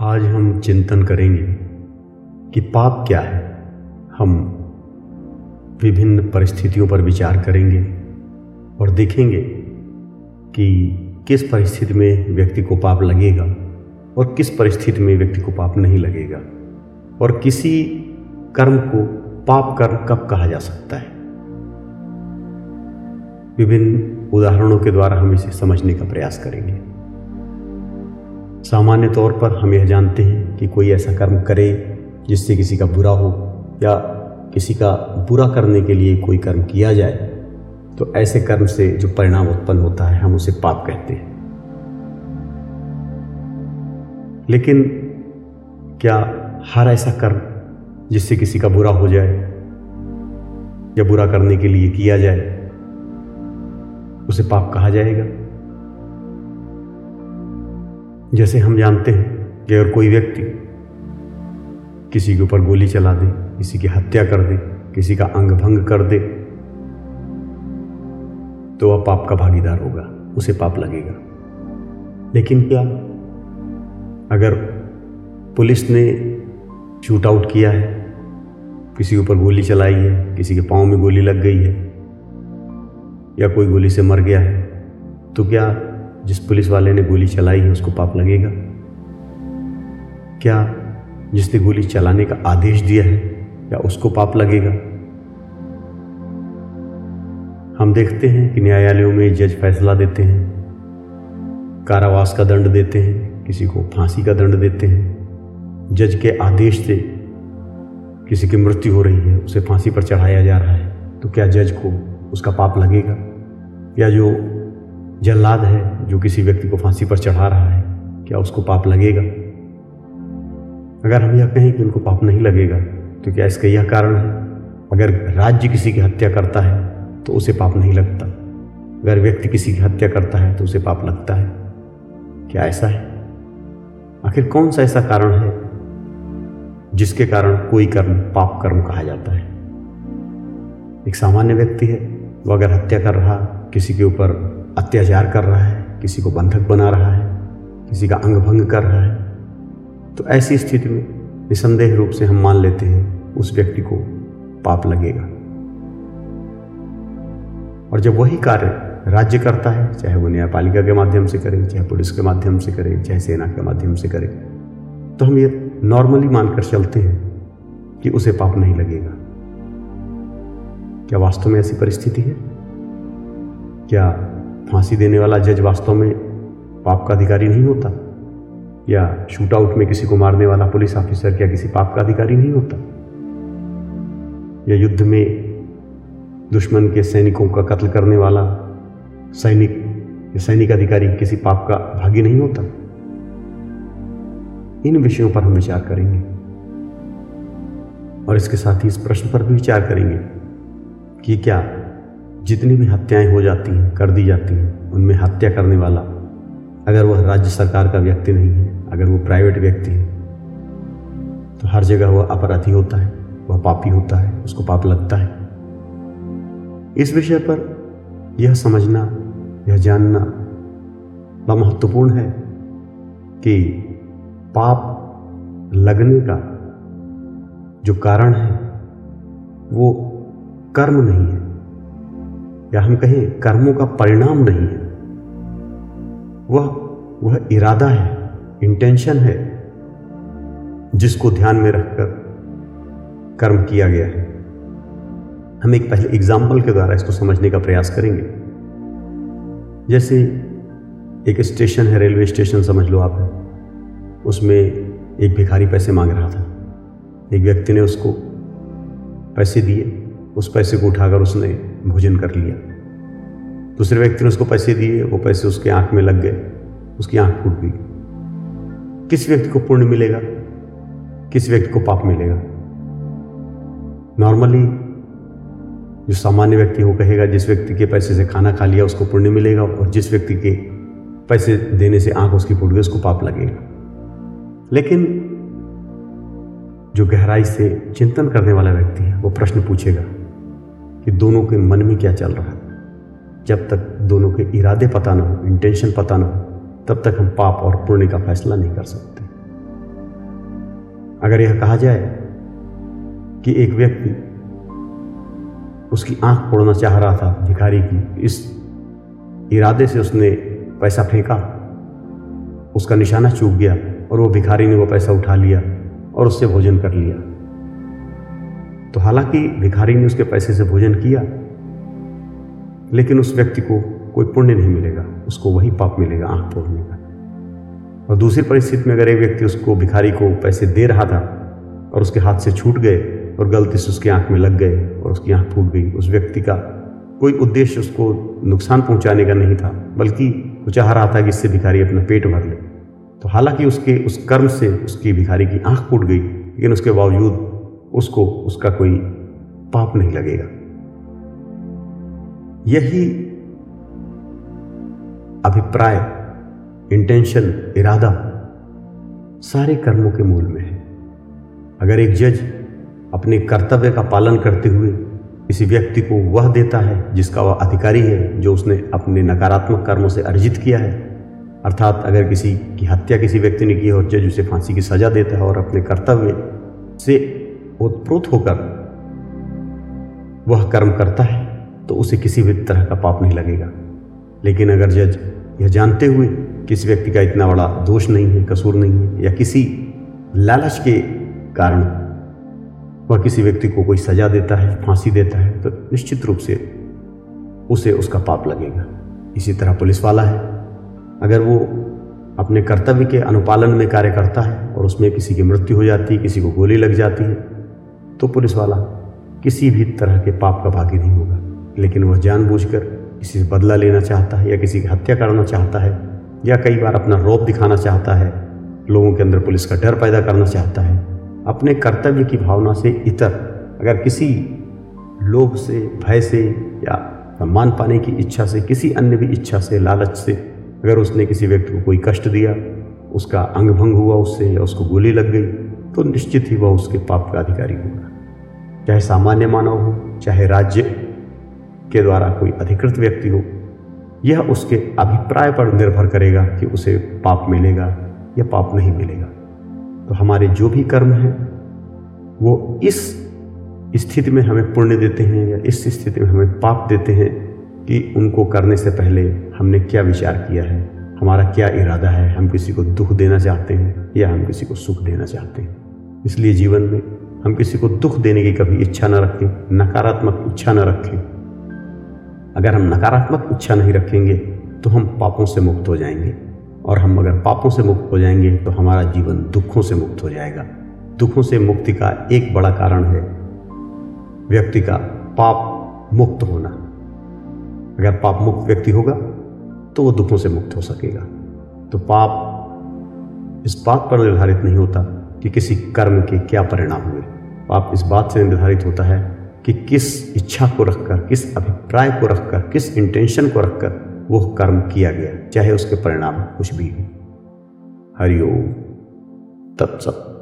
आज हम चिंतन करेंगे कि पाप क्या है। हम विभिन्न परिस्थितियों पर विचार करेंगे और देखेंगे कि किस परिस्थिति में व्यक्ति को पाप लगेगा और किस परिस्थिति में व्यक्ति को पाप नहीं लगेगा और किसी कर्म को पाप कर्म कब कहा जा सकता है। विभिन्न उदाहरणों के द्वारा हम इसे समझने का प्रयास करेंगे। सामान्य तौर पर हम यह जानते हैं कि कोई ऐसा कर्म करे जिससे किसी का बुरा हो या किसी का बुरा करने के लिए कोई कर्म किया जाए तो ऐसे कर्म से जो परिणाम उत्पन्न होता है, हम उसे पाप कहते हैं। लेकिन क्या हर ऐसा कर्म जिससे किसी का बुरा हो जाए या बुरा करने के लिए किया जाए, उसे पाप कहा जाएगा? जैसे हम जानते हैं कि अगर कोई व्यक्ति किसी के ऊपर गोली चला दे, किसी की हत्या कर दे, किसी का अंग भंग कर दे तो वह पाप का भागीदार होगा, उसे पाप लगेगा। लेकिन क्या अगर पुलिस ने शूट आउट किया है, किसी के ऊपर गोली चलाई है, किसी के पाँव में गोली लग गई है, या कोई गोली से मर गया है तो क्या जिस पुलिस वाले ने गोली चलाई है, उसको पाप लगेगा। क्या जिसने गोली चलाने का आदेश दिया है या उसको पाप लगेगा? हम देखते हैं कि न्यायालयों में जज फैसला देते हैं, कारावास का दंड देते हैं, किसी को फांसी का दंड देते हैं। जज के आदेश से किसी की मृत्यु हो रही है, उसे फांसी पर चढ़ाया जा रहा है तो क्या जज को उसका पाप लगेगा? या जो जल्लाद है जो किसी व्यक्ति को फांसी पर चढ़ा रहा है। क्या उसको पाप लगेगा? अगर हम यह कहें कि उनको पाप नहीं लगेगा तो क्या इसका यह कारण है? अगर राज्य किसी की हत्या करता है तो उसे पाप नहीं लगता। अगर व्यक्ति किसी की हत्या करता है तो उसे पाप लगता है। क्या ऐसा है? आखिर कौन सा ऐसा कारण है जिसके कारण कोई कर्म, पाप कर्म कहा जाता है? एक सामान्य व्यक्ति है, वो अगर हत्या कर रहा किसी के ऊपर अत्याचार कर रहा है, किसी को बंधक बना रहा है, किसी का अंग भंग कर रहा है तो ऐसी स्थिति में निसंदेह रूप से हम मान लेते हैं उस व्यक्ति को पाप लगेगा। और जब वही कार्य राज्य करता है, चाहे वो न्यायपालिका के माध्यम से करे, चाहे पुलिस के माध्यम से करे, चाहे सेना के माध्यम से करे तो हम ये नॉर्मली मानकर चलते हैं कि उसे पाप नहीं लगेगा। क्या वास्तव में ऐसी परिस्थिति है? क्या फांसी देने वाला जज वास्तव में पाप का अधिकारी नहीं होता? या शूट आउट में किसी को मारने वाला पुलिस ऑफिसर क्या किसी पाप का अधिकारी नहीं होता? या युद्ध में दुश्मन के सैनिकों का कत्ल करने वाला सैनिक या सैनिक अधिकारी किसी पाप का भागी नहीं होता? इन विषयों पर हम विचार करेंगे। और इसके साथ ही इस प्रश्न पर भी विचार करेंगे कि क्या जितनी भी हत्याएँ हो जाती हैं, कर दी जाती हैं, उनमें हत्या करने वाला अगर वह राज्य सरकार का व्यक्ति नहीं है, अगर वो प्राइवेट व्यक्ति है तो हर जगह वह अपराधी होता है, वह पापी होता है, उसको पाप लगता है। इस विषय पर यह समझना, यह जानना बड़ा महत्वपूर्ण है कि पाप लगने का जो कारण है, वो कर्म नहीं है। या हम कहें कर्मों का परिणाम नहीं है। वह वह इरादा है इंटेंशन है, जिसको ध्यान में रखकर कर्म किया गया है। हम एक पहले एग्ज़ाम्पल के द्वारा इसको समझने का प्रयास करेंगे। जैसे एक स्टेशन है रेलवे स्टेशन समझ लो आप। है उसमें एक भिखारी पैसे मांग रहा था। एक व्यक्ति ने उसको पैसे दिए। उस पैसे को उठाकर उसने भोजन कर लिया। दूसरे व्यक्ति ने उसको पैसे दिए, वो पैसे उसके आँख में लग गए, उसकी आँख फूट गई। किस व्यक्ति को पुण्य मिलेगा? किस व्यक्ति को पाप मिलेगा? नॉर्मली जो सामान्य व्यक्ति वो कहेगा, जिस व्यक्ति के पैसे से खाना खा लिया, उसको पुण्य मिलेगा, और जिस व्यक्ति के पैसे देने से आँख उसकी फूट गई, उसको पाप लगेगा। लेकिन जो गहराई से चिंतन करने वाला व्यक्ति है, वो प्रश्न पूछेगा कि दोनों के मन में क्या चल रहा है। जब तक दोनों के इरादे पता ना हो इंटेंशन पता ना हो, तब तक हम पाप और पुण्य का फैसला नहीं कर सकते। अगर यह कहा जाए कि एक व्यक्ति उसकी आँख फोड़ना चाह रहा था, भिखारी की, इस इरादे से उसने पैसा फेंका, उसका निशाना चूक गया और वो भिखारी ने वो पैसा उठा लिया और उससे भोजन कर लिया। तो हालाँकि भिखारी ने उसके पैसे से भोजन किया, लेकिन उस व्यक्ति को कोई पुण्य नहीं मिलेगा, उसको वही पाप मिलेगा आँख तोड़ने का। और दूसरी परिस्थिति में अगर एक व्यक्ति उसको भिखारी को पैसे दे रहा था और उसके हाथ से छूट गए और गलती से उसकी आँख में लग गए और उसकी आँख फूट गई, उस व्यक्ति का कोई उद्देश्य उसको नुकसान पहुँचाने का नहीं था, बल्कि वो चाह रहा था कि इससे भिखारी अपना पेट भर ले। तो हालाँकि उसके, उस कर्म से उसकी भिखारी की आँख फूट गई, लेकिन उसके बावजूद उसको उसका कोई पाप नहीं लगेगा। यही अभिप्राय इंटेंशन इरादा सारे कर्मों के मूल में है। अगर एक जज अपने कर्तव्य का पालन करते हुए किसी व्यक्ति को वह देता है, जिसका वह अधिकारी है, जो उसने अपने नकारात्मक कर्मों से अर्जित किया है, अर्थात अगर किसी की हत्या किसी व्यक्ति ने की है और जज उसे फांसी की सजा देता है और अपने कर्तव्य से उत्प्रोत होकर वह कर्म करता है तो उसे किसी भी तरह का पाप नहीं लगेगा। लेकिन अगर जज यह जानते हुए किसी व्यक्ति का इतना बड़ा दोष नहीं है, कसूर नहीं है, या किसी लालच के कारण वह किसी व्यक्ति को कोई सजा देता है, फांसी देता है तो निश्चित रूप से उसे उसका पाप लगेगा। इसी तरह पुलिस वाला है। अगर वो अपने कर्तव्य के अनुपालन में कार्य करता है और उसमें किसी की मृत्यु हो जाती है, किसी को गोली लग जाती है तो पुलिस वाला किसी भी तरह के पाप का भागी नहीं होगा। लेकिन वह जानबूझकर किसी से बदला लेना चाहता है या किसी की हत्या करना चाहता है या कई बार अपना रौब दिखाना चाहता है, लोगों के अंदर पुलिस का डर पैदा करना चाहता है। अपने कर्तव्य की भावना से इतर अगर किसी लोभ से, भय से या सम्मान पाने की इच्छा से, किसी अन्य भी इच्छा से, लालच से अगर उसने किसी व्यक्ति को कोई कष्ट दिया, उसका अंग भंग हुआ उससे या उसको गोली लग गई तो निश्चित ही वह उसके पाप का अधिकारी होगा। चाहे सामान्य मानव हो, चाहे राज्य के द्वारा कोई अधिकृत व्यक्ति हो, यह उसके अभिप्राय पर निर्भर करेगा कि उसे पाप मिलेगा या पाप नहीं मिलेगा। तो हमारे जो भी कर्म हैं, वो इस स्थिति में हमें पुण्य देते हैं या इस स्थिति में हमें पाप देते हैं कि उनको करने से पहले हमने क्या विचार किया है, हमारा क्या इरादा है, हम किसी को दुख देना चाहते हैं या हम किसी को सुख देना चाहते हैं। इसलिए जीवन में हम किसी को दुख देने की कभी इच्छा न रखें, नकारात्मक इच्छा न रखें। अगर हम नकारात्मक इच्छा नहीं रखेंगे तो हम पापों से मुक्त हो जाएँगे। और हम अगर पापों से मुक्त हो जाएँगे तो हमारा जीवन दुखों से मुक्त हो जाएगा। दुखों से मुक्ति का एक बड़ा कारण है व्यक्ति का पाप मुक्त होना। अगर पाप मुक्त व्यक्ति होगा तो वो दुखों से मुक्त हो सकेगा। तो पाप इस बात पर निर्धारित नहीं होता कि किसी कर्म के क्या परिणाम हुए। आप इस बात से निर्धारित होता है कि किस इच्छा को रखकर, किस अभिप्राय को रखकर, किस इंटेंशन को रखकर वो कर्म किया गया, चाहे उसके परिणाम कुछ भी हो। हरिओम तत्सत।